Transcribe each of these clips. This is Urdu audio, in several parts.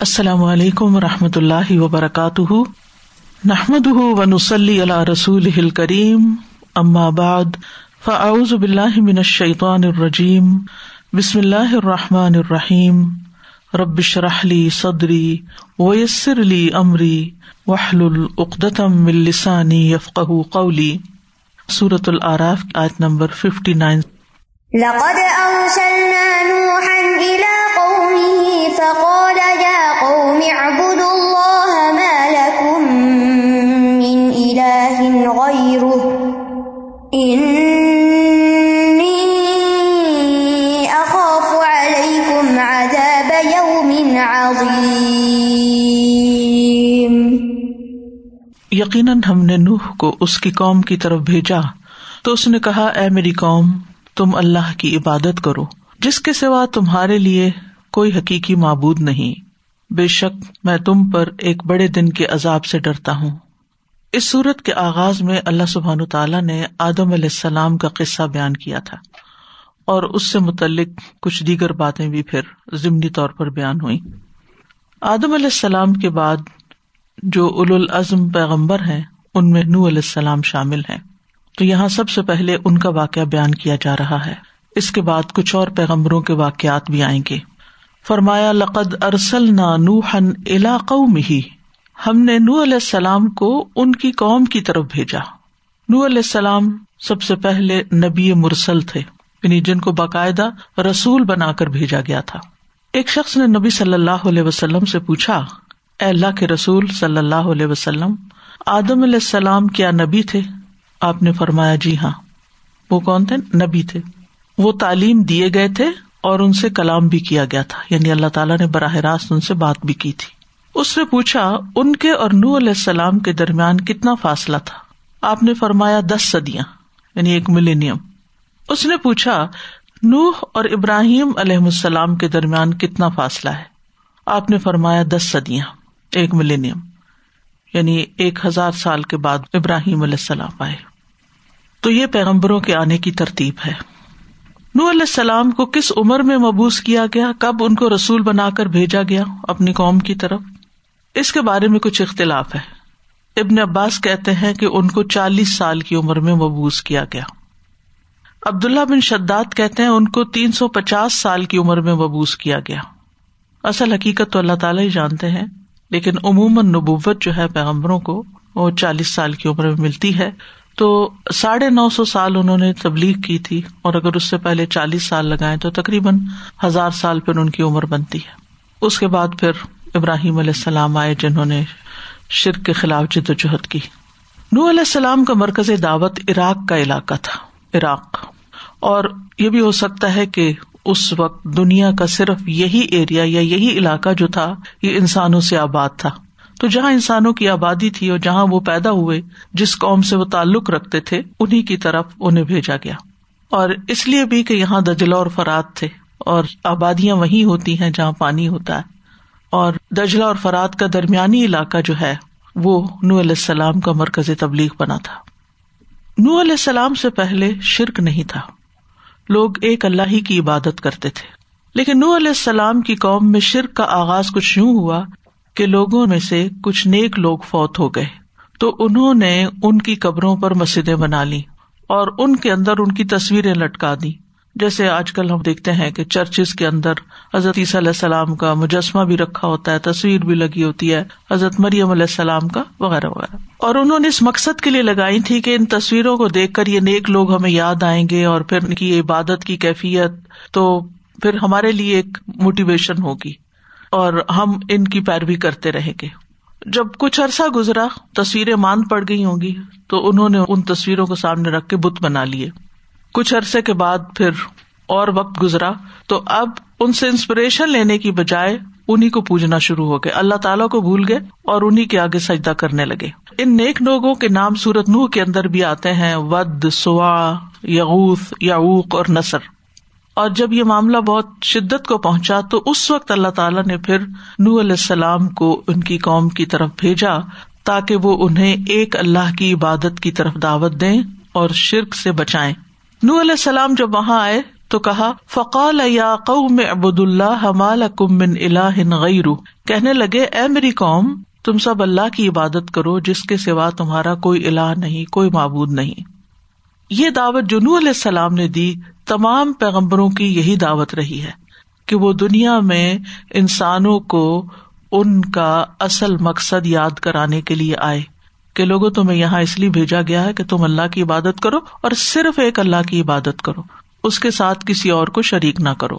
السلام علیکم و رحمۃ اللہ وبرکاتہ۔ نحمد و نسلی اللہ رسول کریم بعد، فاعوذ باللہ من الشیطان الرجیم۔ بسم اللہ الرحمٰن الرحیم۔ ربش رحلی صدری ویسر علی عمری وحل العقدم السانی یفق قولی۔ صورت العراف، آیت نمبر ففٹی نائن یقیناً ہم نے نوح کو اس کی قوم کی طرف بھیجا۔ تو اس نے کہا، اے میری قوم، تم اللہ کی عبادت کرو۔ جس کے سوا تمہارے لیے کوئی حقیقی معبود نہیں۔ بے شک میں تم پر ایک بڑے دن کے عذاب سے ڈرتا ہوں۔ اس صورت کے آغاز میں اللہ سبحان تعالیٰ نے آدم علیہ السلام کا قصہ بیان کیا تھا۔ اور اس سے متعلق کچھ دیگر باتیں بھی پھر ضمنی طور پر بیان ہوئی آدم علیہ السلام کے بعد جو اول العزم پیغمبر ہیں، ان میں نو علیہ السلام شامل ہیں۔ تو یہاں سب سے پہلے ان کا واقعہ بیان کیا جا رہا ہے۔ اس کے بعد کچھ اور پیغمبروں کے واقعات بھی آئیں گے۔ فرمایا، لقد ارسل نا نوحن علاق ہی ہم نے نو علیہ السلام کو ان کی قوم کی طرف بھیجا۔ نو علیہ السلام سب سے پہلے نبی مرسل تھے یعنی جن کو باقاعدہ رسول بنا کر بھیجا گیا تھا۔ ایک شخص نے نبی صلی اللہ علیہ وسلم سے پوچھا اے اللہ کے رسول صلی اللہ علیہ وسلم، آدم علیہ السلام کیا نبی تھے؟ آپ نے فرمایا جی ہاں وہ کون تھے؟ نبی تھے۔ وہ تعلیم دیے گئے تھے اور ان سے کلام بھی کیا گیا تھا یعنی اللہ تعالیٰ نے براہ راست ان سے بات بھی کی تھی۔ اس نے پوچھا، ان کے اور نو علیہ السلام کے درمیان کتنا فاصلہ تھا؟ آپ نے فرمایا، دس سدیاں یعنی ایک ملینیم اس نے پوچھا، نوح اور ابراہیم علیہ السلام کے درمیان کتنا فاصلہ ہے؟ آپ نے فرمایا، دس سدیاں ایک ملینیم یعنی ایک ہزار سال کے بعد ابراہیم علیہ السلام آئے۔ تو یہ پیغمبروں کے آنے کی ترتیب ہے۔ نو علیہ السلام کو کس عمر میں مبوس کیا گیا؟ کب ان کو رسول بنا کر بھیجا گیا؟ اپنی قوم کی طرف۔ اس کے بارے میں کچھ اختلاف ہے۔ ابن عباس کہتے ہیں کہ ان کو چالیس سال کی عمر میں مبوس کیا گیا۔ عبداللہ بن شداد کہتے ہیں ان کو تین سو پچاس سال کی عمر میں مبوس کیا گیا۔ اصل حقیقت تو اللہ تعالیٰ ہی جانتے ہیں۔ لیکن عموماً نبوت جو ہے پیغمبروں کو وہ چالیس سال کی عمر میں ملتی ہے۔ تو ساڑھے نو سو سال انہوں نے تبلیغ کی تھی اور اگر اس سے پہلے چالیس سال لگائے تو تقریباً ہزار سال پھر ان کی عمر بنتی ہے۔ اس کے بعد پھر ابراہیم علیہ السلام آئے جنہوں نے شرک کے خلاف جد و جہد کی۔ نو علیہ السلام کا مرکز دعوت عراق کا علاقہ تھا، عراق۔ اور یہ بھی ہو سکتا ہے کہ اس وقت دنیا کا صرف یہی ایریا یا یہی علاقہ جو تھا، یہ انسانوں سے آباد تھا۔ تو جہاں انسانوں کی آبادی تھی اور جہاں وہ پیدا ہوئے، جس قوم سے وہ تعلق رکھتے تھے انہیں کی طرف انہیں بھیجا گیا۔ اور اس لیے بھی کہ یہاں دجلا اور فرات تھے، اور آبادیاں وہی ہوتی ہیں جہاں پانی ہوتا ہے۔ اور دجلا اور فرات کا درمیانی علاقہ جو ہے، وہ نو علیہ السلام کا مرکز تبلیغ بنا تھا۔ نو علیہ السلام سے پہلے شرک نہیں تھا۔ لوگ ایک اللہ ہی کی عبادت کرتے تھے۔ لیکن نو علیہ السلام کی قوم میں شرک کا آغاز کچھ یوں ہوا کہ لوگوں میں سے کچھ نیک لوگ فوت ہو گئے۔ تو انہوں نے ان کی قبروں پر مسجدیں بنا لی اور ان کے اندر ان کی تصویریں لٹکا دی جیسے آج کل ہم دیکھتے ہیں کہ چرچز کے اندر حضرت عیسیٰ علیہ السلام کا مجسمہ بھی رکھا ہوتا ہے، تصویر بھی لگی ہوتی ہے، حضرت مریم علیہ السلام کا، وغیرہ وغیرہ۔ اور انہوں نے اس مقصد کے لیے لگائی تھی کہ ان تصویروں کو دیکھ کر یہ نیک لوگ ہمیں یاد آئیں گے اور پھر ان کی عبادت کی کیفیت، تو پھر ہمارے لیے ایک موٹیویشن ہوگی۔ اور ہم ان کی پیروی کرتے رہیں گے۔ جب کچھ عرصہ گزرا، تصویریں مان پڑ گئی ہوں گی، تو انہوں نے ان تصویروں کو سامنے رکھ کے بت بنا لیے۔ کچھ عرصے کے بعد پھر اور وقت گزرا تو اب ان سے انسپریشن لینے کی بجائے انہیں کو پوجنا شروع ہو گئے۔ اللہ تعالیٰ کو بھول گئے اور انہیں کے آگے سجدہ کرنے لگے۔ ان نیک لوگوں کے نام سورت نوح کے اندر بھی آتے ہیں، ود، سوا، یغوث، یعوق اور نثر اور جب یہ معاملہ بہت شدت کو پہنچا تو اس وقت اللہ تعالیٰ نے پھر نو علیہ السلام کو ان کی قوم کی طرف بھیجا تاکہ وہ انہیں ایک اللہ کی عبادت کی طرف دعوت دیں اور شرک سے بچائیں۔ نو علیہ السلام جب وہاں آئے تو کہا، فقال یا قوم ابود اللہ من اللہ غیر کہنے لگے، اے میری قوم، تم سب اللہ کی عبادت کرو، جس کے سوا تمہارا کوئی الہ نہیں، کوئی معبود نہیں۔ یہ دعوت جنو علیہ السلام نے دی، تمام پیغمبروں کی یہی دعوت رہی ہے کہ وہ دنیا میں انسانوں کو ان کا اصل مقصد یاد کرانے کے لیے آئے۔ کہ لوگوں، تمہیں یہاں اس لیے بھیجا گیا ہے کہ تم اللہ کی عبادت کرو اور صرف ایک اللہ کی عبادت کرو۔ اس کے ساتھ کسی اور کو شریک نہ کرو۔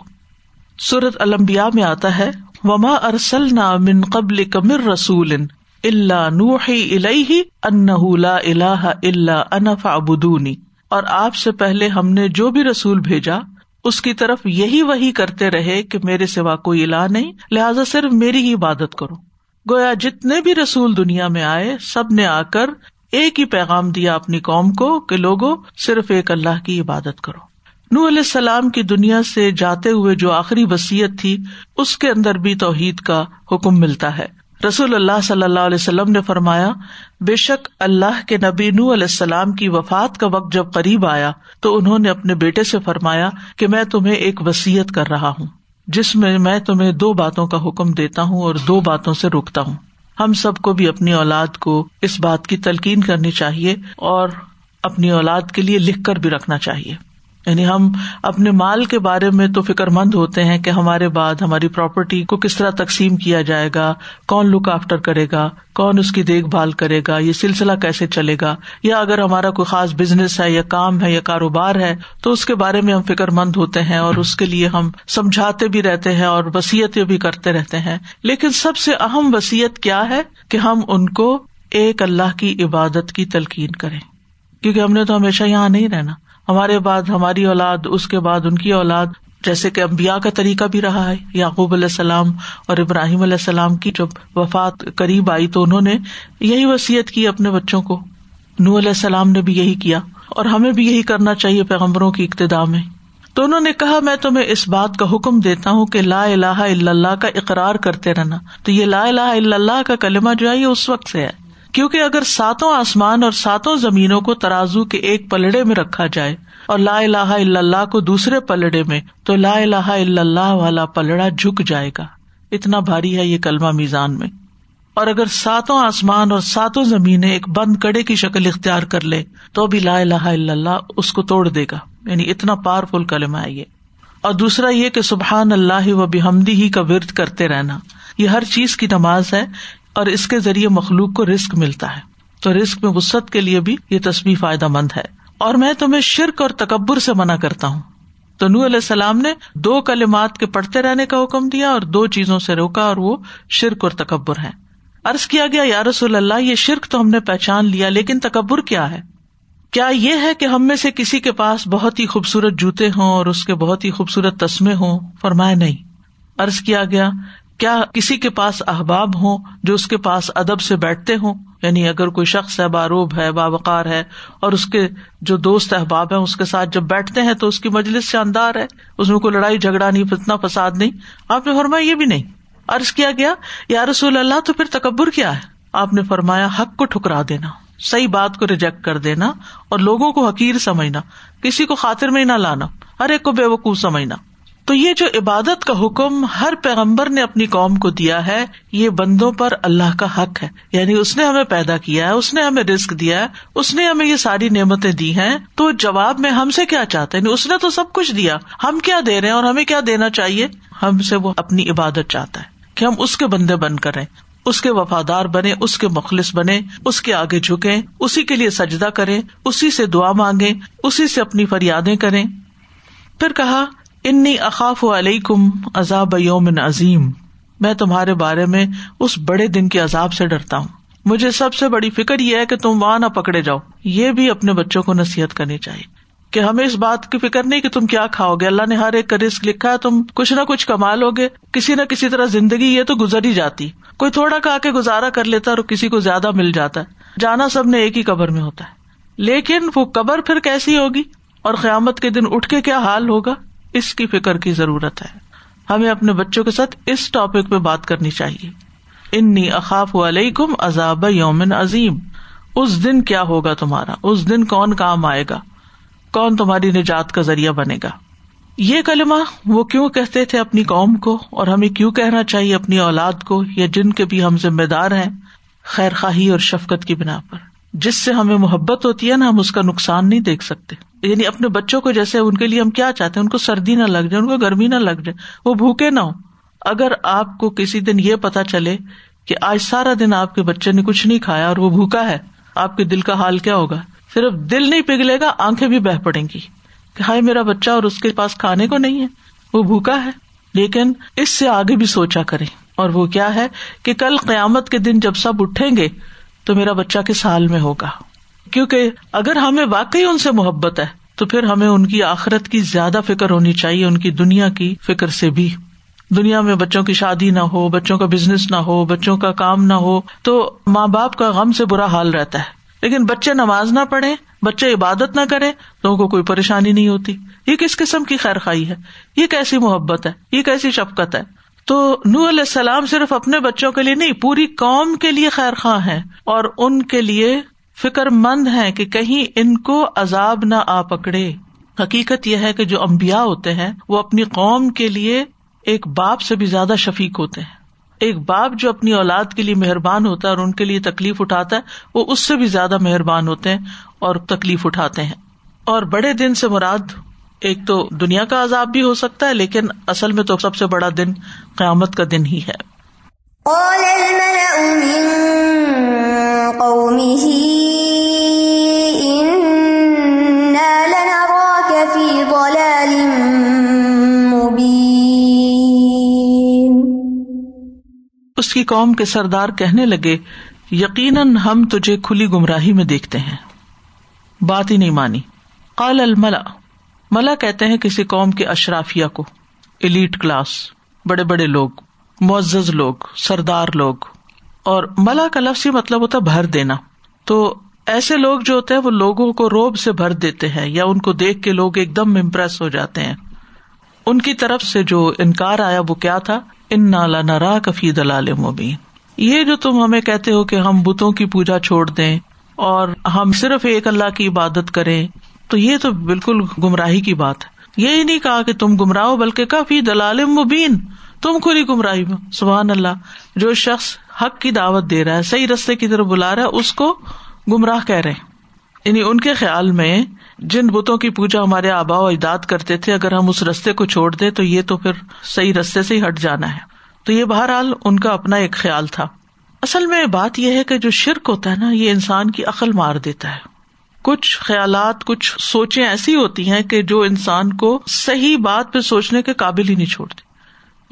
سورت المبیا میں آتا ہے، وما ارسل من قبل کمر رسول اللہ نوح لا اللہ اللہ انف ابدونی اور آپ سے پہلے ہم نے جو بھی رسول بھیجا، اس کی طرف یہی وہی کرتے رہے کہ میرے سوا کوئی الا نہیں، لہٰذا صرف میری ہی عبادت کرو۔ گویا جتنے بھی رسول دنیا میں آئے، سب نے آ کر ایک ہی پیغام دیا اپنی قوم کو کہ لوگوں صرف ایک اللہ کی عبادت کرو۔ نو علیہ السلام کی دنیا سے جاتے ہوئے جو آخری وسیعت تھی، اس کے اندر بھی توحید کا حکم ملتا ہے۔ رسول اللہ صلی اللہ علیہ وسلم نے فرمایا، بے شک اللہ کے نبی نو علیہ السلام کی وفات کا وقت جب قریب آیا، تو انہوں نے اپنے بیٹے سے فرمایا کہ میں تمہیں ایک وسیعت کر رہا ہوں۔ جس میں میں تمہیں دو باتوں کا حکم دیتا ہوں اور دو باتوں سے روکتا ہوں۔ ہم سب کو بھی اپنی اولاد کو اس بات کی تلقین کرنی چاہیے اور اپنی اولاد کے لیے لکھ کر بھی رکھنا چاہیے۔ یعنی ہم اپنے مال کے بارے میں تو فکر مند ہوتے ہیں کہ ہمارے بعد ہماری پراپرٹی کو کس طرح تقسیم کیا جائے گا، کون لک آفٹر کرے گا، کون اس کی دیکھ بھال کرے گا، یہ سلسلہ کیسے چلے گا؟ یا اگر ہمارا کوئی خاص بزنس ہے یا کام ہے یا کاروبار ہے، تو اس کے بارے میں ہم فکر مند ہوتے ہیں اور اس کے لیے ہم سمجھاتے بھی رہتے ہیں اور وسیعتیں بھی کرتے رہتے ہیں۔ لیکن سب سے اہم وسیعت کیا ہے کہ ہم ان کو ایک اللہ کی عبادت کی تلقین کریں۔ کیونکہ ہم نے تو ہمیشہ یہاں نہیں رہنا۔ ہمارے بعد ہماری اولاد، اس کے بعد ان کی اولاد، جیسے کہ امبیا کا طریقہ بھی رہا ہے۔ یعقوب علیہ السلام اور ابراہیم علیہ السلام کی جب وفات قریب آئی تو انہوں نے یہی وسیعت کی اپنے بچوں کو۔ نو علیہ السلام نے بھی یہی کیا اور ہمیں بھی یہی کرنا چاہیے پیغمبروں کی ابتدا میں۔ تو انہوں نے کہا، میں تمہیں اس بات کا حکم دیتا ہوں کہ لا الہ الا اللہ کا اقرار کرتے رہنا۔ تو یہ لا الہ الا اللہ کا کلمہ جو ہے، یہ اس وقت سے ہے۔ کیونکہ اگر ساتوں آسمان اور ساتوں زمینوں کو ترازو کے ایک پلڑے میں رکھا جائے اور لا الہ الا اللہ کو دوسرے پلڑے میں، تو لا الہ الا اللہ والا پلڑا جھک جائے گا۔ اتنا بھاری ہے یہ کلمہ میزان میں۔ اور اگر ساتوں آسمان اور ساتوں زمینیں ایک بند کڑے کی شکل اختیار کر لے، تو بھی لا الہ الا اللہ اس کو توڑ دے گا۔ یعنی اتنا پاورفل کلمہ ہے یہ۔ اور دوسرا یہ کہ سبحان اللہ و بحمدی ہی کا ورد کرتے رہنا۔ یہ ہر چیز کی نماز ہے اور اس کے ذریعے مخلوق کو رسک ملتا ہے۔ تو رسک میں وسط کے لیے بھی یہ تصویر فائدہ مند ہے۔ اور میں تمہیں شرک اور تکبر سے منع کرتا ہوں۔ تو نور علیہ السلام نے دو کلمات کے پڑھتے رہنے کا حکم دیا اور دو چیزوں سے روکا اور وہ شرک اور تکبر ہے ارض کیا گیا، یا رسول اللہ، یہ شرک تو ہم نے پہچان لیا، لیکن تکبر کیا ہے؟ کیا یہ ہے کہ ہم میں سے کسی کے پاس بہت ہی خوبصورت جوتے ہوں اور اس کے بہت ہی خوبصورت تسمے ہوں؟ فرمائے نہیں۔ ارض کیا گیا کیا کسی کے پاس احباب ہوں جو اس کے پاس ادب سے بیٹھتے ہوں؟ یعنی اگر کوئی شخص ہے باروب ہے، باوقار ہے، اور اس کے جو دوست احباب ہیں، اس کے ساتھ جب بیٹھتے ہیں تو اس کی مجلس شاندار ہے، اس میں کوئی لڑائی جھگڑا نہیں فتنا فساد نہیں۔ آپ نے فرمایا یہ بھی نہیں۔ ارض کیا گیا، یا رسول اللہ، تو پھر تکبر کیا ہے؟ آپ نے فرمایا، حق کو ٹھکرا دینا، صحیح بات کو ریجیکٹ کر دینا، اور لوگوں کو حقیر سمجھنا، کسی کو خاطر میں نہ لانا، ہر ایک کو بے وقوف سمجھنا۔ تو یہ جو عبادت کا حکم ہر پیغمبر نے اپنی قوم کو دیا ہے، یہ بندوں پر اللہ کا حق ہے۔ یعنی اس نے ہمیں پیدا کیا ہے، اس نے ہمیں رسک دیا ہے، اس نے ہمیں یہ ساری نعمتیں دی ہیں۔ تو جواب میں ہم سے کیا چاہتے ہیں یعنی اس نے تو سب کچھ دیا۔ ہم کیا دے رہے ہیں اور ہمیں کیا دینا چاہیے؟ ہم سے وہ اپنی عبادت چاہتا ہے کہ ہم اس کے بندے بن کریں اس کے وفادار بنے اس کے مخلص بنے اس کے آگے جھکیں، اسی کے لیے سجدہ کریں، اسی سے دعا مانگے اسی سے اپنی فریادیں کریں۔ پھر کہا انی اقاف علیہ کم عذاب یوم عظیم۔ میں تمہارے بارے میں اس بڑے دن کے عذاب سے ڈرتا ہوں۔ مجھے سب سے بڑی فکر یہ ہے کہ تم وہاں نہ پکڑے جاؤ۔ یہ بھی اپنے بچوں کو نصیحت کرنی چاہیے کہ ہمیں اس بات کی فکر نہیں کہ تم کیا کھاؤ گے۔ اللہ نے ہر ایک کا رسک لکھا ہے، تم کچھ نہ کچھ کما لو گے۔ کسی نہ کسی طرح زندگی یہ تو گزر ہی جاتی۔ کوئی تھوڑا کھا کے گزارا کر لیتا اور کسی کو زیادہ مل جاتا ہے۔ جانا سب نے ایک ہی قبر میں ہوتا ہے۔ لیکن وہ قبر پھر کیسی ہوگی؟ اور قیامت کے دن اٹھ کے کیا حال ہوگا؟ اس کی فکر کی ضرورت ہے۔ ہمیں اپنے بچوں کے ساتھ اس ٹاپک پہ بات کرنی چاہیے۔ انی اقاف علیکم عذاب یومن عظیم۔ اس دن کیا ہوگا تمہارا؟ اس دن کون کام آئے گا؟ کون تمہاری نجات کا ذریعہ بنے گا؟ یہ کلمہ وہ کیوں کہتے تھے اپنی قوم کو؟ اور ہمیں کیوں کہنا چاہیے اپنی اولاد کو یا جن کے بھی ہم ذمہ دار ہیں خیر خواہی اور شفقت کی بنا پر؟ جس سے ہمیں محبت ہوتی ہے نا، ہم اس کا نقصان نہیں دیکھ سکتے۔ یعنی اپنے بچوں کو جیسے ان کے لیے ہم کیا چاہتے ہیں؟ ان کو سردی نہ لگ جائے، ان کو گرمی نہ لگ جائے۔ وہ بھوکے نہ ہو اگر آپ کو کسی دن یہ پتا چلے کہ آج سارا دن آپ کے بچے نے کچھ نہیں کھایا اور وہ بھوکا ہے، آپ کے دل کا حال کیا ہوگا؟ صرف دل نہیں پگھلے گا، آنکھیں بھی بہ پڑیں گی کہ ہائے میرا بچہ اور اس کے پاس کھانے کو نہیں ہے۔ وہ بھوکا ہے، لیکن اس سے آگے بھی سوچا کرے اور وہ کیا ہے کہ کل قیامت کے دن جب سب اٹھیں گے تو میرا بچہ کس حال میں ہوگا؟ کیونکہ اگر ہمیں واقعی ان سے محبت ہے، تو پھر ہمیں ان کی آخرت کی زیادہ فکر ہونی چاہیے، ان کی دنیا کی فکر سے بھی۔ دنیا میں بچوں کی شادی نہ ہو، بچوں کا بزنس نہ ہو، بچوں کا کام نہ ہو، تو ماں باپ کا غم سے برا حال رہتا ہے۔ لیکن بچے نماز نہ پڑھے بچے عبادت نہ کرے تو ان کو کوئی پریشانی نہیں ہوتی۔ یہ کس قسم کی خیر خائی ہے؟ یہ کیسی محبت ہے؟ یہ کیسی شفقت ہے؟ تو نو علیہ السلام صرف اپنے بچوں کے لیے نہیں، پوری قوم کے لیے خیر خواہ ہے اور ان کے لیے فکر مند ہے کہ کہیں ان کو عذاب نہ آ پکڑے۔ حقیقت یہ ہے کہ جو امبیا ہوتے ہیں، وہ اپنی قوم کے لیے ایک باپ سے بھی زیادہ شفیق ہوتے ہیں۔ ایک باپ جو اپنی اولاد کے لیے مہربان ہوتا ہے اور ان کے لیے تکلیف اٹھاتا ہے، وہ اس سے بھی زیادہ مہربان ہوتے ہیں اور تکلیف اٹھاتے ہیں۔ اور بڑے دن سے مراد، ایک تو دنیا کا عذاب بھی ہو سکتا ہے، لیکن اصل میں تو سب سے بڑا دن قیامت کا دن ہی ہے۔ اس کی قوم کے سردار کہنے لگے، یقیناً ہم تجھے کھلی گمراہی میں دیکھتے ہیں۔ بات ہی نہیں مانی۔ قال الملا ملا کہتے ہیں کسی قوم کے اشرافیہ کو۔ Elite class. بڑے بڑے لوگ۔ معزز لوگ۔ سردار لوگ۔ اور ملا کا لفظ ہی مطلب ہوتا ہے بھر دینا۔ تو ایسے لوگ جو ہوتے ہیں، وہ لوگوں کو روب سے بھر دیتے ہیں یا ان کو دیکھ کے لوگ ایک دم امپریس ہو جاتے ہیں۔ ان کی طرف سے جو انکار آیا، وہ کیا تھا؟ ان نالا نرا کفی دلال مبین یہ جو تم ہمیں کہتے ہو کہ ہم بتوں کی پوجا چھوڑ دیں اور ہم صرف ایک اللہ کی عبادت کریں، تو یہ تو بالکل گمراہی کی بات ہے۔ یہی نہیں کہا کہ تم گمراہ ہو بلکہ کافی دلال مبین۔ تم کھلی گمراہی میں سبحان اللہ، جو شخص حق کی دعوت دے رہا ہے، صحیح رستے کی طرف بلا رہا ہے، اس کو گمراہ کہہ رہے یعنی ان کے خیال میں جن بتوں کی پوجا ہمارے آبا و اجداد کرتے تھے، اگر ہم اس رستے کو چھوڑ دیں تو یہ تو پھر صحیح رستے سے ہی ہٹ جانا ہے۔ تو یہ بہرحال ان کا اپنا ایک خیال تھا۔ اصل میں بات یہ ہے کہ جو شرک ہوتا ہے نا، یہ انسان کی عقل مار دیتا ہے۔ کچھ خیالات، کچھ سوچیں ایسی ہوتی ہیں کہ جو انسان کو صحیح بات پہ سوچنے کے قابل ہی نہیں چھوڑتی۔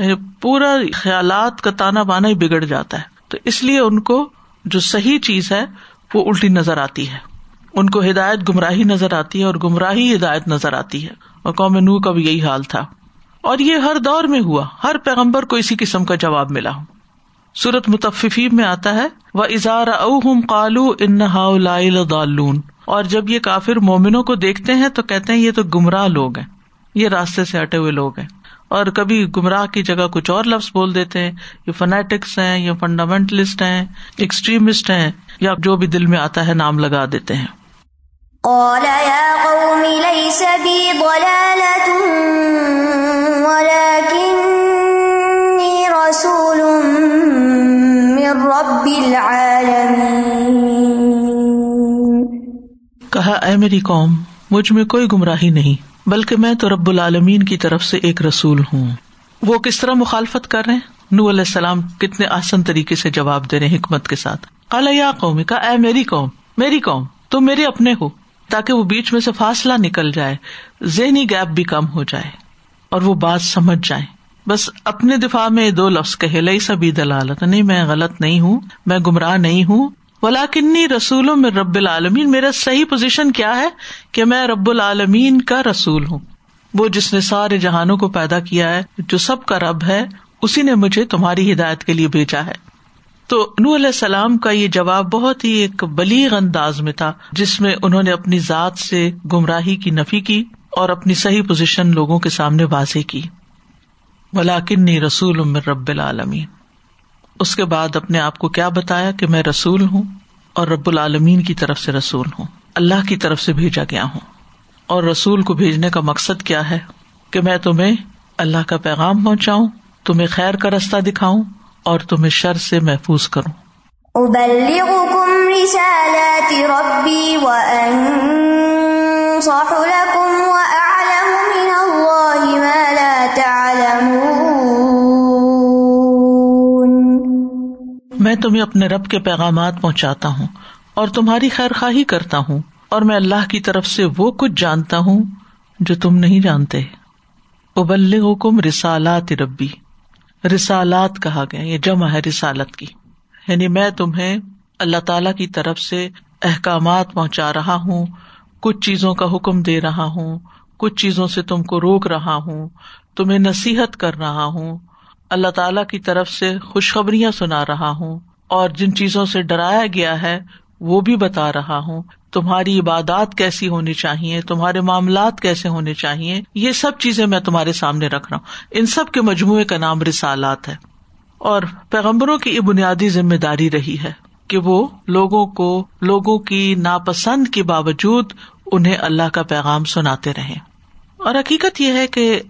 یعنی پورا خیالات کا تانا بانا ہی بگڑ جاتا ہے۔ تو اس لیے ان کو جو صحیح چیز ہے، وہ الٹی نظر آتی ہے۔ ان کو ہدایت گمراہی نظر آتی ہے اور گمراہی ہدایت نظر آتی ہے۔ اور قوم نو کا بھی یہی حال تھا۔ اور یہ ہر دور میں ہوا۔ ہر پیغمبر کو اسی قسم کا جواب ملا۔ سورت متفی میں آتا ہے وہ اظہار اوہم کالو ان اور جب یہ کافر مومنوں کو دیکھتے ہیں تو کہتے ہیں، یہ تو گمراہ لوگ ہیں۔ یہ راستے سے ہٹے ہوئے لوگ ہیں۔ اور کبھی گمراہ کی جگہ کچھ اور لفظ بول دیتے ہیں۔ یہ فنیٹکس ہیں یا فنڈامینٹلسٹ ہیں، ایکسٹریمسٹ ہیں، یا جو بھی دل میں آتا ہے نام لگا دیتے ہیں۔ کہا، اے میری قوم، مجھ میں کوئی گمراہی نہیں، بلکہ میں تو رب العالمین کی طرف سے ایک رسول ہوں۔ وہ کس طرح مخالفت کر رہے ہیں؟ نو علیہ السلام کتنے آسن طریقے سے جواب دے رہے ہیں حکمت کے ساتھ۔ کالا یا قوم کا اے میری قوم میری قوم، تم میرے اپنے ہو۔ تاکہ وہ بیچ میں سے فاصلہ نکل جائے، ذہنی گیپ بھی کم ہو جائے اور وہ بات سمجھ جائے۔ بس اپنے دفاع میں دو لفظ کہے لئی سبھی دلالت، نہیں میں غلط نہیں ہوں، میں گمراہ نہیں ہوں۔ ولا کنی رسولوں میں رب العالمین، میرا صحیح پوزیشن کیا ہے کہ میں رب العالمین کا رسول ہوں۔ وہ جس نے سارے جہانوں کو پیدا کیا ہے، جو سب کا رب ہے، اسی نے مجھے تمہاری ہدایت کے لیے بھیجا ہے۔ تو نو علیہ السلام کا یہ جواب بہت ہی ایک بلیغ انداز میں تھا، جس میں انہوں نے اپنی ذات سے گمراہی کی، نفی کی اور اپنی صحیح پوزیشن لوگوں کے سامنے واضح کی۔ ولاکنی رسول رب العالمین اس کے بعد اپنے آپ کو کیا بتایا کہ میں رسول ہوں اور رب العالمین کی طرف سے رسول ہوں، اللہ کی طرف سے بھیجا گیا ہوں۔ اور رسول کو بھیجنے کا مقصد کیا ہے؟ کہ میں تمہیں اللہ کا پیغام پہنچاؤں، تمہیں خیر کا رستہ دکھاؤں اور تمہیں شر سے محفوظ کروں۔ میں تمہیں اپنے رب کے پیغامات پہنچاتا ہوں اور تمہاری خیر خواہی کرتا ہوں اور میں اللہ کی طرف سے وہ کچھ جانتا ہوں جو تم نہیں جانتے۔ ابل حکم رسالات ربی رسالات کہا گیا یہ جمع ہے رسالت کی۔ یعنی میں تمہیں اللہ تعالی کی طرف سے احکامات پہنچا رہا ہوں، کچھ چیزوں کا حکم دے رہا ہوں، کچھ چیزوں سے تم کو روک رہا ہوں، تمہیں نصیحت کر رہا ہوں، اللہ تعالی کی طرف سے خوشخبریاں سنا رہا ہوں، اور جن چیزوں سے ڈرایا گیا ہے، وہ بھی بتا رہا ہوں۔ تمہاری عبادات کیسی ہونی چاہیے، تمہارے معاملات کیسے ہونے چاہیے، یہ سب چیزیں میں تمہارے سامنے رکھ رہا ہوں۔ ان سب کے مجموعے کا نام رسالات ہے۔ اور پیغمبروں کی یہ بنیادی ذمہ داری رہی ہے کہ وہ لوگوں کو، لوگوں کی ناپسند کے باوجود انہیں اللہ کا پیغام سناتے رہے اور حقیقت یہ ہے کہ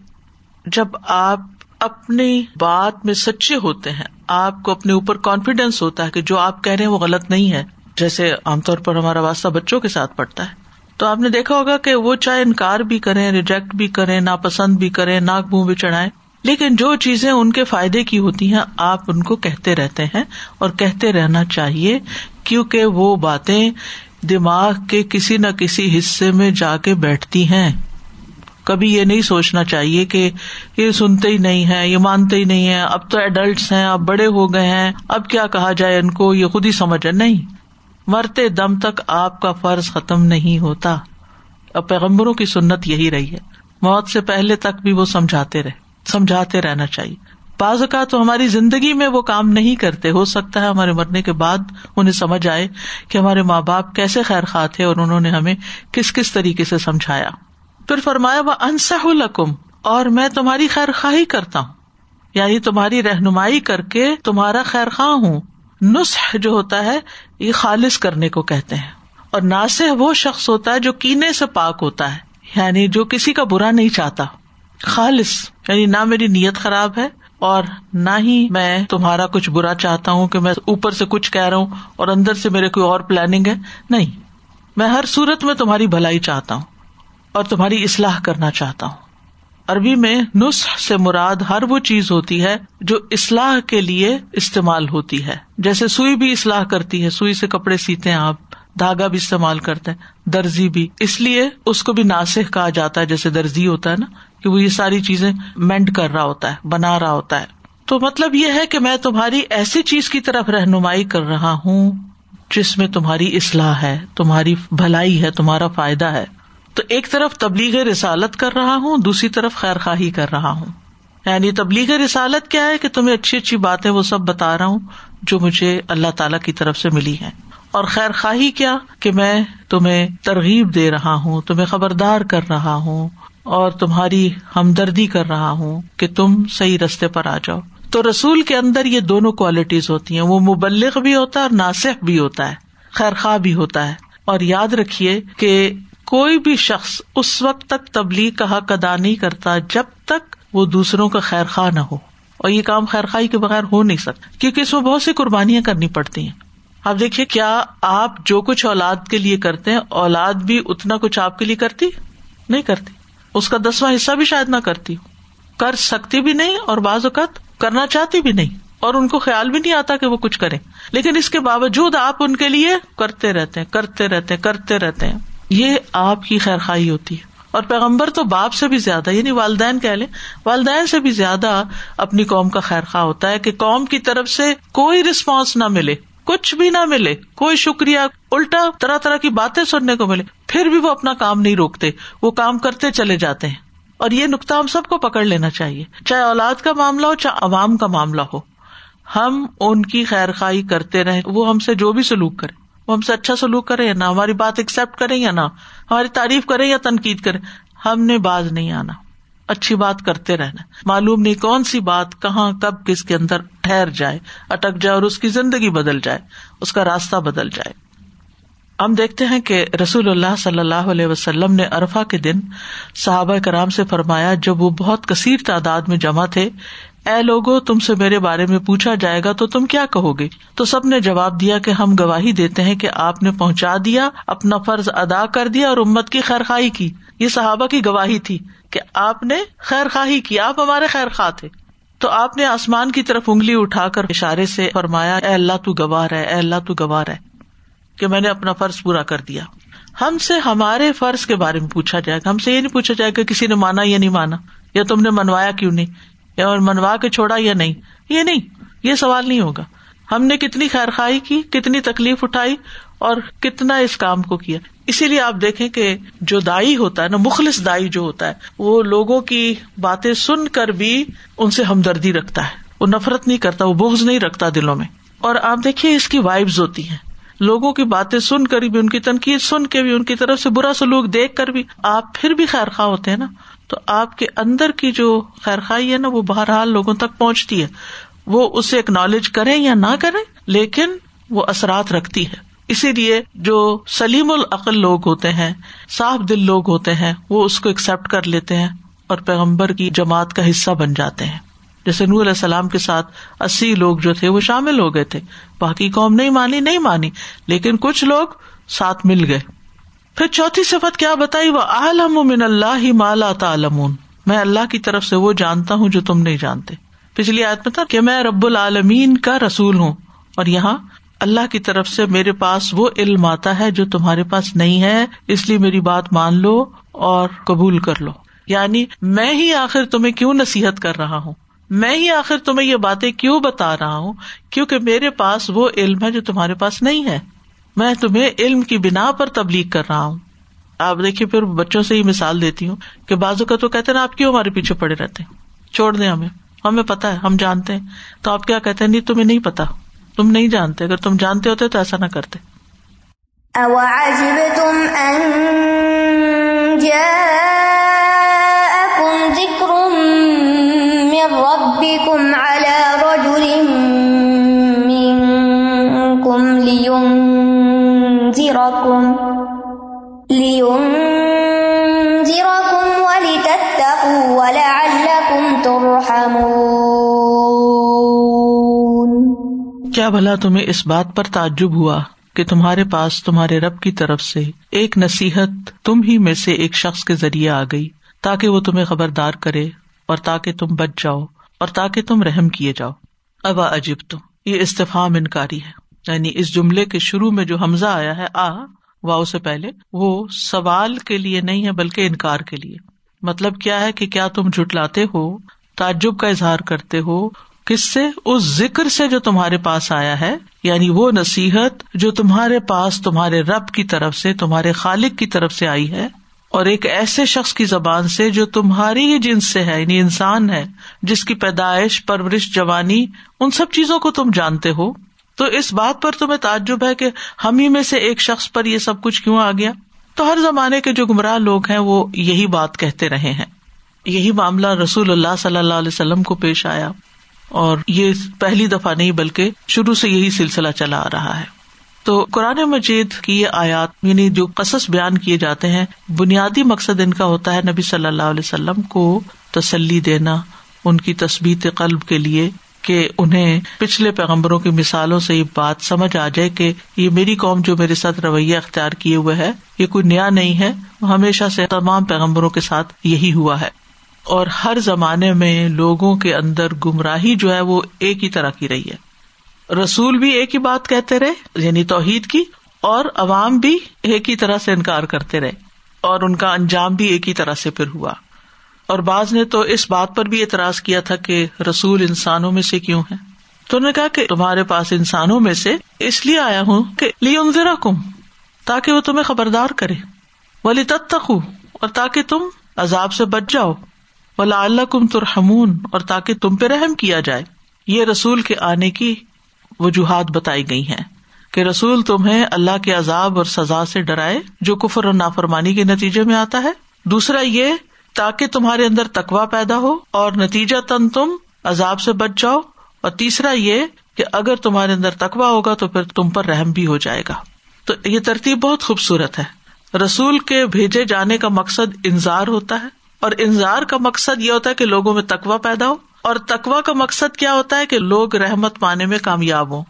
جب آپ اپنی بات میں سچے ہوتے ہیں، آپ کو اپنے اوپر کانفیڈینس ہوتا ہے کہ جو آپ کہہ رہے ہیں وہ غلط نہیں ہے۔ جیسے عام طور پر ہمارا واسطہ بچوں کے ساتھ پڑتا ہے۔ تو آپ نے دیکھا ہوگا کہ وہ چاہے انکار بھی کریں ریجیکٹ بھی کریں، ناپسند بھی کریں، ناک منہ بھی چڑھائیں، لیکن جو چیزیں ان کے فائدے کی ہوتی ہیں، آپ ان کو کہتے رہتے ہیں اور کہتے رہنا چاہیے، کیونکہ وہ باتیں دماغ کے کسی نہ کسی حصے میں جا کے بیٹھتی ہیں۔ کبھی یہ نہیں سوچنا چاہیے کہ یہ سنتے ہی نہیں ہے یہ مانتے ہی نہیں ہے اب تو ایڈلٹس ہیں اب بڑے ہو گئے ہیں، اب کیا کہا جائے ان کو؟ یہ خود ہی سمجھ ہے۔ نہیں۔ مرتے دم تک آپ کا فرض ختم نہیں ہوتا۔ اب پیغمبروں کی سنت یہی رہی ہے۔ موت سے پہلے تک بھی وہ سمجھاتے رہے، سمجھاتے رہنا چاہیے۔ بعض اوقات تو ہماری زندگی میں وہ کام نہیں کرتے، ہو سکتا ہے ہمارے مرنے کے بعد انہیں سمجھ آئے کہ ہمارے ماں باپ کیسے خیر خواہ تھے اور انہوں نے ہمیں کس کس طریقے سے سمجھایا۔ پھر فرمایا، وہ انسح القم اور میں تمہاری خیر خواہی کرتا ہوں۔ یعنی تمہاری رہنمائی کر کے تمہارا خیر خواہ ہوں۔ نسخ جو ہوتا ہے، یہ خالص کرنے کو کہتے ہیں۔ اور ناسح وہ شخص ہوتا ہے جو کینے سے پاک ہوتا ہے یعنی جو کسی کا برا نہیں چاہتا۔ خالص یعنی نہ میری نیت خراب ہے اور نہ ہی میں تمہارا کچھ برا چاہتا ہوں کہ میں اوپر سے کچھ کہہ رہا ہوں اور اندر سے میرے کوئی اور پلاننگ ہے۔ نہیں، میں ہر صورت میں تمہاری بھلائی چاہتا ہوں اور تمہاری اصلاح کرنا چاہتا ہوں۔ عربی میں نسخ سے مراد ہر وہ چیز ہوتی ہے جو اصلاح کے لیے استعمال ہوتی ہے۔ جیسے سوئی بھی اصلاح کرتی ہے، سوئی سے کپڑے سیتے ہیں آپ، دھاگا بھی استعمال کرتے ہیں، درزی بھی۔ اس لیے اس کو بھی ناسک کہا جاتا ہے، جیسے درزی ہوتا ہے نا، کہ وہ یہ ساری چیزیں مینڈ کر رہا ہوتا ہے، بنا رہا ہوتا ہے۔ تو مطلب یہ ہے کہ میں تمہاری ایسی چیز کی طرف رہنمائی کر رہا ہوں جس میں تمہاری اصلاح ہے، تمہاری بھلائی ہے، تمہارا فائدہ ہے۔ تو ایک طرف تبلیغ رسالت کر رہا ہوں، دوسری طرف خیر خواہی کر رہا ہوں۔ یعنی تبلیغ رسالت کیا ہے کہ تمہیں اچھی اچھی باتیں وہ سب بتا رہا ہوں جو مجھے اللہ تعالی کی طرف سے ملی ہے اور خیر خواہی کیا کہ میں تمہیں ترغیب دے رہا ہوں، تمہیں خبردار کر رہا ہوں اور تمہاری ہمدردی کر رہا ہوں کہ تم صحیح رستے پر آ جاؤ۔ تو رسول کے اندر یہ دونوں کوالٹیز ہوتی ہیں، وہ مبلغ بھی ہوتا ہے اور ناصح بھی ہوتا ہے خیر خواہ بھی ہوتا ہے۔ اور یاد رکھیے کہ کوئی بھی شخص اس وقت تک تبلیغ کا حق ادا نہیں کرتا جب تک وہ دوسروں کا خیر خواہ نہ ہو۔ اور یہ کام خیر خواہ کے بغیر ہو نہیں سکتا، کیونکہ اس میں بہت سی قربانیاں کرنی پڑتی ہیں۔ آپ دیکھیے، کیا آپ جو کچھ اولاد کے لیے کرتے ہیں، اولاد بھی اتنا کچھ آپ کے لیے کرتی؟ نہیں کرتی۔ اس کا دسواں حصہ بھی شاید نہ کرتی کر سکتی بھی نہیں اور بعض اوقات کرنا چاہتی بھی نہیں۔ اور ان کو خیال بھی نہیں آتا کہ وہ کچھ کرے لیکن اس کے باوجود آپ ان کے لیے کرتے رہتے ہیں، کرتے رہتے کرتے رہتے ہیں۔ یہ آپ کی خیر خائی ہوتی ہے۔ اور پیغمبر تو باپ سے بھی زیادہ یعنی والدین کہہ لیں، والدین سے بھی زیادہ اپنی قوم کا خیر خواہ ہوتا ہے کہ قوم کی طرف سے کوئی رسپانس نہ ملے، کچھ بھی نہ ملے، کوئی شکریہ، الٹا طرح طرح کی باتیں سننے کو ملے، پھر بھی وہ اپنا کام نہیں روکتے، وہ کام کرتے چلے جاتے ہیں۔ اور یہ نقطہ ہم سب کو پکڑ لینا چاہیے، چاہے اولاد کا معاملہ ہو، چاہے عوام کا معاملہ ہو۔ ہم ان کی خیر خائی کرتے رہے وہ ہم سے جو بھی سلوک کرے وہ ہم سے اچھا سلوک کرے یا نہ؟ ہماری بات ایکسپٹ کرے یا نہ؟ ہماری تعریف کرے یا تنقید کرے؟ ہم نے باز نہیں آنا۔ اچھی بات کرتے رہنا۔ معلوم نہیں کون سی بات کہاں، کب، کس کے اندر ٹھہر جائے، اٹک جائے اور اس کی زندگی بدل جائے، اس کا راستہ بدل جائے۔ ہم دیکھتے ہیں کہ رسول اللہ صلی اللہ علیہ وسلم نے ارفا کے دن صحابہ کرام سے فرمایا، جب وہ بہت کثیر تعداد میں جمع تھے اے لوگو، تم سے میرے بارے میں پوچھا جائے گا تو تم کیا کہو گے؟ تو سب نے جواب دیا کہ ہم گواہی دیتے ہیں کہ آپ نے پہنچا دیا، اپنا فرض ادا کر دیا اور امت کی خیر خائی کی۔ یہ صحابہ کی گواہی تھی کہ آپ نے خیر خواہی کی، آپ ہمارے خیر خواہ تھے۔ تو آپ نے آسمان کی طرف انگلی اٹھا کر اشارے سے فرمایا، اے اللہ تو گوار ہے اے اللہ تو گوار ہے کہ میں نے اپنا فرض پورا کر دیا۔ ہم سے ہمارے فرض کے بارے میں پوچھا جائے گا۔ ہم سے یہ نہیں پوچھا جائے گا کسی نے مانا یا نہیں مانا، یا تم نے منوایا کیوں نہیں؟ یا منوا کے چھوڑا یا نہیں؟ یہ نہیں، یہ سوال نہیں ہوگا۔ ہم نے کتنی خیر خائی کی، کتنی تکلیف اٹھائی اور کتنا اس کام کو کیا۔ اسی لیے آپ دیکھیں کہ جو دائی ہوتا ہے نا، مخلص دائی جو ہوتا ہے، وہ لوگوں کی باتیں سن کر بھی ان سے ہمدردی رکھتا ہے۔ وہ نفرت نہیں کرتا، وہ بوگز نہیں رکھتا دلوں میں۔ اور آپ دیکھیے، اس کی وائبز ہوتی ہیں۔ لوگوں کی باتیں سن کر بھی، ان کی تنقید سن کے بھی، ان کی طرف سے برا سلوک دیکھ کر بھی آپ پھر بھی خیر خواہ ہوتے ہیں نا۔ تو آپ کے اندر کی جو خیر خائی ہے نا، وہ بہرحال لوگوں تک پہنچتی ہے۔ وہ اسے اکنالج کریں یا نہ کریں، لیکن وہ اثرات رکھتی ہے۔ اسی لیے جو سلیم العقل لوگ ہوتے ہیں، صاف دل لوگ ہوتے ہیں، وہ اس کو ایکسپٹ کر لیتے ہیں اور پیغمبر کی جماعت کا حصہ بن جاتے ہیں۔ جیسے نور علیہ السلام کے ساتھ اسی لوگ جو تھے، وہ شامل ہو گئے تھے۔ باقی قوم نہیں مانی نہیں مانی، لیکن کچھ لوگ ساتھ مل گئے۔ پھر چوتھی صفت کیا بتائی؟ وہ عالم من اللہ ہی مالا تعلمون. میں اللہ کی طرف سے وہ جانتا ہوں جو تم نہیں جانتے۔ پچھلی آیت میں تھا کہ میں رب العالمین کا رسول ہوں۔ اور یہاں اللہ کی طرف سے میرے پاس وہ علم آتا ہے جو تمہارے پاس نہیں ہے، اس لیے میری بات مان لو اور قبول کر لو۔ یعنی میں ہی آخر تمہیں کیوں نصیحت کر رہا ہوں؟ میں ہی آخر تمہیں یہ باتیں کیوں بتا رہا ہوں؟ کیونکہ میرے پاس وہ علم ہے جو تمہارے پاس نہیں ہے۔ میں تمہیں علم کی بنا پر تبلیغ کر رہا ہوں۔ آپ دیکھیے، پھر بچوں سے ہی مثال دیتی ہوں کہ بازو کا تو کہتے نا آپ کیوں ہمارے پیچھے پڑے رہتے چھوڑ دیں ہمیں۔ ہمیں پتا ہے، ہم جانتے ہیں۔ تو آپ کیا کہتے ہیں؟ نہیں، تمہیں نہیں پتا تم نہیں جانتے۔ اگر تم جانتے ہوتے تو ایسا نہ کرتے۔ کیا بھلا تمہیں اس بات پر تعجب ہوا کہ تمہارے پاس تمہارے رب کی طرف سے ایک نصیحت تم ہی میں سے ایک شخص کے ذریعے آ گئی تاکہ وہ تمہیں خبردار کرے اور تاکہ تم بچ جاؤ اور تاکہ تم رحم کیے جاؤ۔ ابا عجیب تم یہ استفام انکاری ہے۔ یعنی اس جملے کے شروع میں جو حمزہ آیا ہے، آ واؤ سے پہلے، وہ سوال کے لیے نہیں ہے بلکہ انکار کے لیے۔ مطلب کیا ہے کہ کیا تم جٹلاتے ہو، تعجب کا اظہار کرتے ہو کس سے؟ اس ذکر سے جو تمہارے پاس آیا ہے یعنی وہ نصیحت جو تمہارے پاس، تمہارے رب کی طرف سے، تمہارے خالق کی طرف سے آئی ہے، اور ایک ایسے شخص کی زبان سے جو تمہاری ہی جنس سے ہے یعنی انسان ہے، جس کی پیدائش، پرورش، جوانی، ان سب چیزوں کو تم جانتے ہو۔ تو اس بات پر تمہیں تعجب ہے کہ ہم ہی میں سے ایک شخص پر یہ سب کچھ کیوں آ گیا؟ تو ہر زمانے کے جو گمراہ لوگ ہیں، وہ یہی بات کہتے رہے ہیں۔ یہی معاملہ رسول اللہ صلی اللہ علیہ وسلم کو پیش آیا۔ اور یہ پہلی دفعہ نہیں بلکہ شروع سے یہی سلسلہ چلا آ رہا ہے۔ تو قرآن مجید کی یہ آیات یعنی جو قصص بیان کیے جاتے ہیں، بنیادی مقصد ان کا ہوتا ہے نبی صلی اللہ علیہ وسلم کو تسلی دینا، ان کی تصبیت قلب کے لیے کہ انہیں پچھلے پیغمبروں کی مثالوں سے یہ بات سمجھ آ جائے کہ یہ میری قوم جو میرے ساتھ رویہ اختیار کیے ہوئے ہے، یہ کوئی نیا نہیں ہے، ہمیشہ سے تمام پیغمبروں کے ساتھ یہی ہوا ہے۔ اور ہر زمانے میں لوگوں کے اندر گمراہی جو ہے وہ ایک ہی طرح کی رہی ہے۔ رسول بھی ایک ہی بات کہتے رہے یعنی توحید کی، اور عوام بھی ایک ہی طرح سے انکار کرتے رہے، اور ان کا انجام بھی ایک ہی طرح سے پھر ہوا۔ اور بعض نے تو اس بات پر بھی اعتراض کیا تھا کہ رسول انسانوں میں سے کیوں ہے تو انہوں نے کہا کہ تمہارے پاس انسانوں میں سے اس لیے آیا ہوں کہ لی انذرا کم تاکہ وہ تمہیں خبردار کرے۔ ولی تب اور تاکہ تم عذاب سے بچ جاؤ۔ ولا اللہ کم ترحمون، اور تاکہ تم پہ رحم کیا جائے۔ یہ رسول کے آنے کی وجوہات بتائی گئی ہیں کہ رسول تمہیں اللہ کے عذاب اور سزا سے ڈرائے، جو کفر اور نافرمانی کے نتیجے میں آتا ہے۔ دوسرا یہ، تاکہ تمہارے اندر تقوا پیدا ہو اور نتیجہ تن تم عذاب سے بچ جاؤ۔ اور تیسرا یہ کہ اگر تمہارے اندر تقوا ہوگا تو پھر تم پر رحم بھی ہو جائے گا۔ تو یہ ترتیب بہت خوبصورت ہے۔ رسول کے بھیجے جانے کا مقصد انضار ہوتا ہے۔ اور انضار کا مقصد یہ ہوتا ہے کہ لوگوں میں تقوا پیدا ہو اور تقوا کا مقصد کیا ہوتا ہے کہ لوگ رحمت پانے میں کامیاب ہوں۔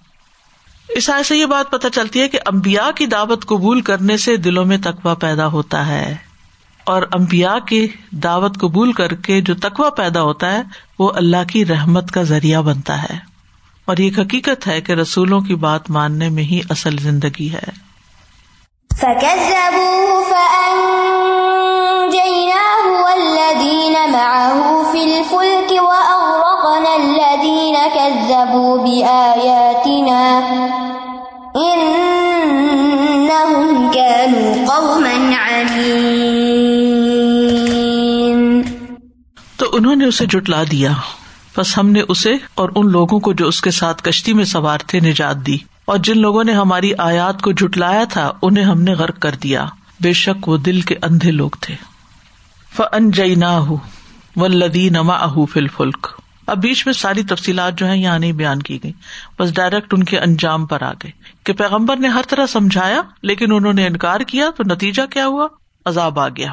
اس سے یہ بات پتہ چلتی ہے کہ امبیا کی دعوت قبول کرنے سے دلوں میں تقوا پیدا ہوتا ہے۔ اور امبیا کی دعوت قبول کر کے جو تقوا پیدا ہوتا ہے، وہ اللہ کی رحمت کا ذریعہ بنتا ہے۔ اور یہ حقیقت ہے کہ رسولوں کی بات ماننے میں ہی اصل زندگی ہے۔ تو انہوں نے اسے جٹلا دیا۔ بس ہم نے اسے اور ان لوگوں کو جو اس کے ساتھ کشتی میں سوار تھے نجات دی۔ اور جن لوگوں نے ہماری آیات کو جٹلایا تھا، انہیں ہم نے غرق کر دیا۔ بے شک وہ دل کے اندھے لوگ تھے۔ فنجئی نہ و لدی نما اہ فل فلک اب بیچ میں ساری تفصیلات جو ہے یہاں نہیں بیان کی گئی۔ بس ڈائریکٹ ان کے انجام پر آ گئے کہ پیغمبر نے ہر طرح سمجھایا، لیکن انہوں نے انکار کیا تو نتیجہ کیا ہوا؟ عذاب آ گیا۔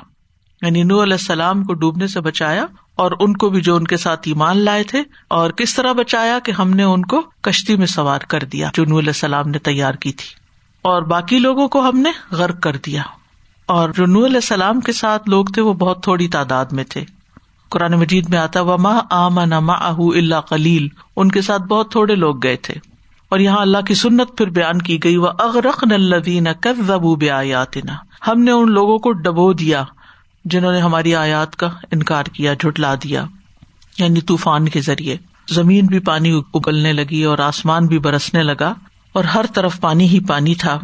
یعنی نو علیہ السلام کو ڈوبنے سے بچایا اور ان کو بھی جو ان کے ساتھ ایمان لائے تھے اور کس طرح بچایا کہ ہم نے ان کو کشتی میں سوار کر دیا جو نو علیہ السلام نے تیار کی تھی۔ اور باقی لوگوں کو ہم نے غرق کر دیا۔ اور جو نور علیہ السلام کے ساتھ لوگ تھے وہ بہت تھوڑی تعداد میں تھے۔ قرآن مجید میں آتا و ماں آما نما اہ اللہ کلیل ان کے ساتھ بہت تھوڑے لوگ گئے تھے۔ اور یہاں اللہ کی سنت پھر بیان کی گئی وہ اغرق نلدین کب زبو بے ہم نے ان لوگوں کو ڈبو دیا، جنہوں نے ہماری آیات کا انکار کیا، جھٹلا دیا۔ یعنی طوفان کے ذریعے۔ زمین بھی پانی ابلنے لگی اور آسمان بھی برسنے لگا، اور ہر طرف پانی ہی پانی تھا۔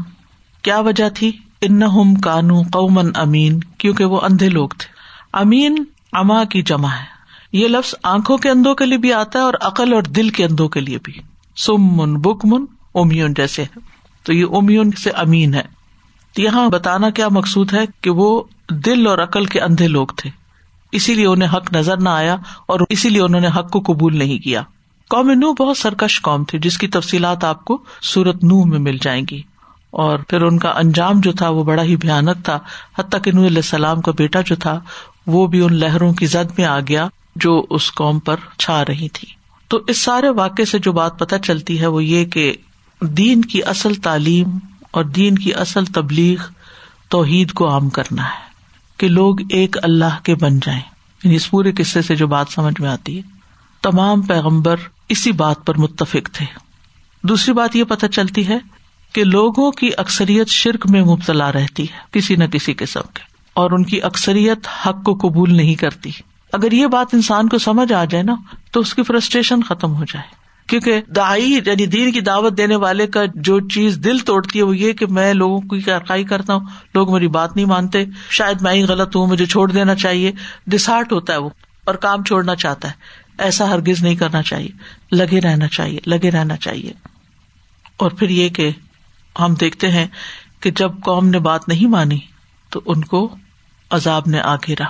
کیا وجہ تھی؟ ان کانو قومن امین کیونکہ وہ اندھے لوگ تھے۔ امین اما کی جمع ہے۔ یہ لفظ آنکھوں کے اندوں کے لیے بھی آتا ہے اور عقل اور دل کے اندوں کے لیے بھی۔ سم من بک من اومیون جیسے ہے تو یہ اومیون سے امین ہے۔ یہاں بتانا کیا مقصود ہے کہ وہ دل اور عقل کے اندھے لوگ تھے۔ اسی لیے انہیں حق نظر نہ آیا اور اسی لیے انہوں نے حق کو قبول نہیں کیا۔ قوم نو بہت سرکش قوم تھی، جس کی تفصیلات آپ کو سورت نو میں مل جائیں گی۔ اور پھر ان کا انجام جو تھا وہ بڑا ہی بھیانک تھا، حتیٰ کہ نور علیہ السلام کا بیٹا جو تھا وہ بھی ان لہروں کی زد میں آ گیا جو اس قوم پر چھا رہی تھی۔ تو اس سارے واقعے سے جو بات پتہ چلتی ہے وہ یہ کہ دین کی اصل تعلیم اور دین کی اصل تبلیغ توحید کو عام کرنا ہے کہ لوگ ایک اللہ کے بن جائیں۔ یعنی اس پورے قصے سے جو بات سمجھ میں آتی ہے۔ تمام پیغمبر اسی بات پر متفق تھے۔ دوسری بات یہ پتہ چلتی ہے کہ لوگوں کی اکثریت شرک میں مبتلا رہتی ہے کسی نہ کسی قسم کے۔ اور ان کی اکثریت حق کو قبول نہیں کرتی۔ اگر یہ بات انسان کو سمجھ آ جائے نا، تو اس کی فرسٹریشن ختم ہو جائے۔ کیونکہ دائی یعنی دین کی دعوت دینے والے کا جو چیز دل توڑتی ہے، وہ یہ کہ میں لوگوں کی کارکائی کرتا ہوں۔ لوگ میری بات نہیں مانتے۔ شاید میں ہی غلط ہوں، مجھے چھوڑ دینا چاہیے۔ ڈسارٹ ہوتا ہے وہ، اور کام چھوڑنا چاہتا ہے۔ ایسا ہرگز نہیں کرنا چاہیے۔ لگے رہنا چاہیے، لگے رہنا چاہیے۔ اور پھر یہ کہ ہم دیکھتے ہیں کہ جب قوم نے بات نہیں مانی تو ان کو عذاب نے آ گھیرا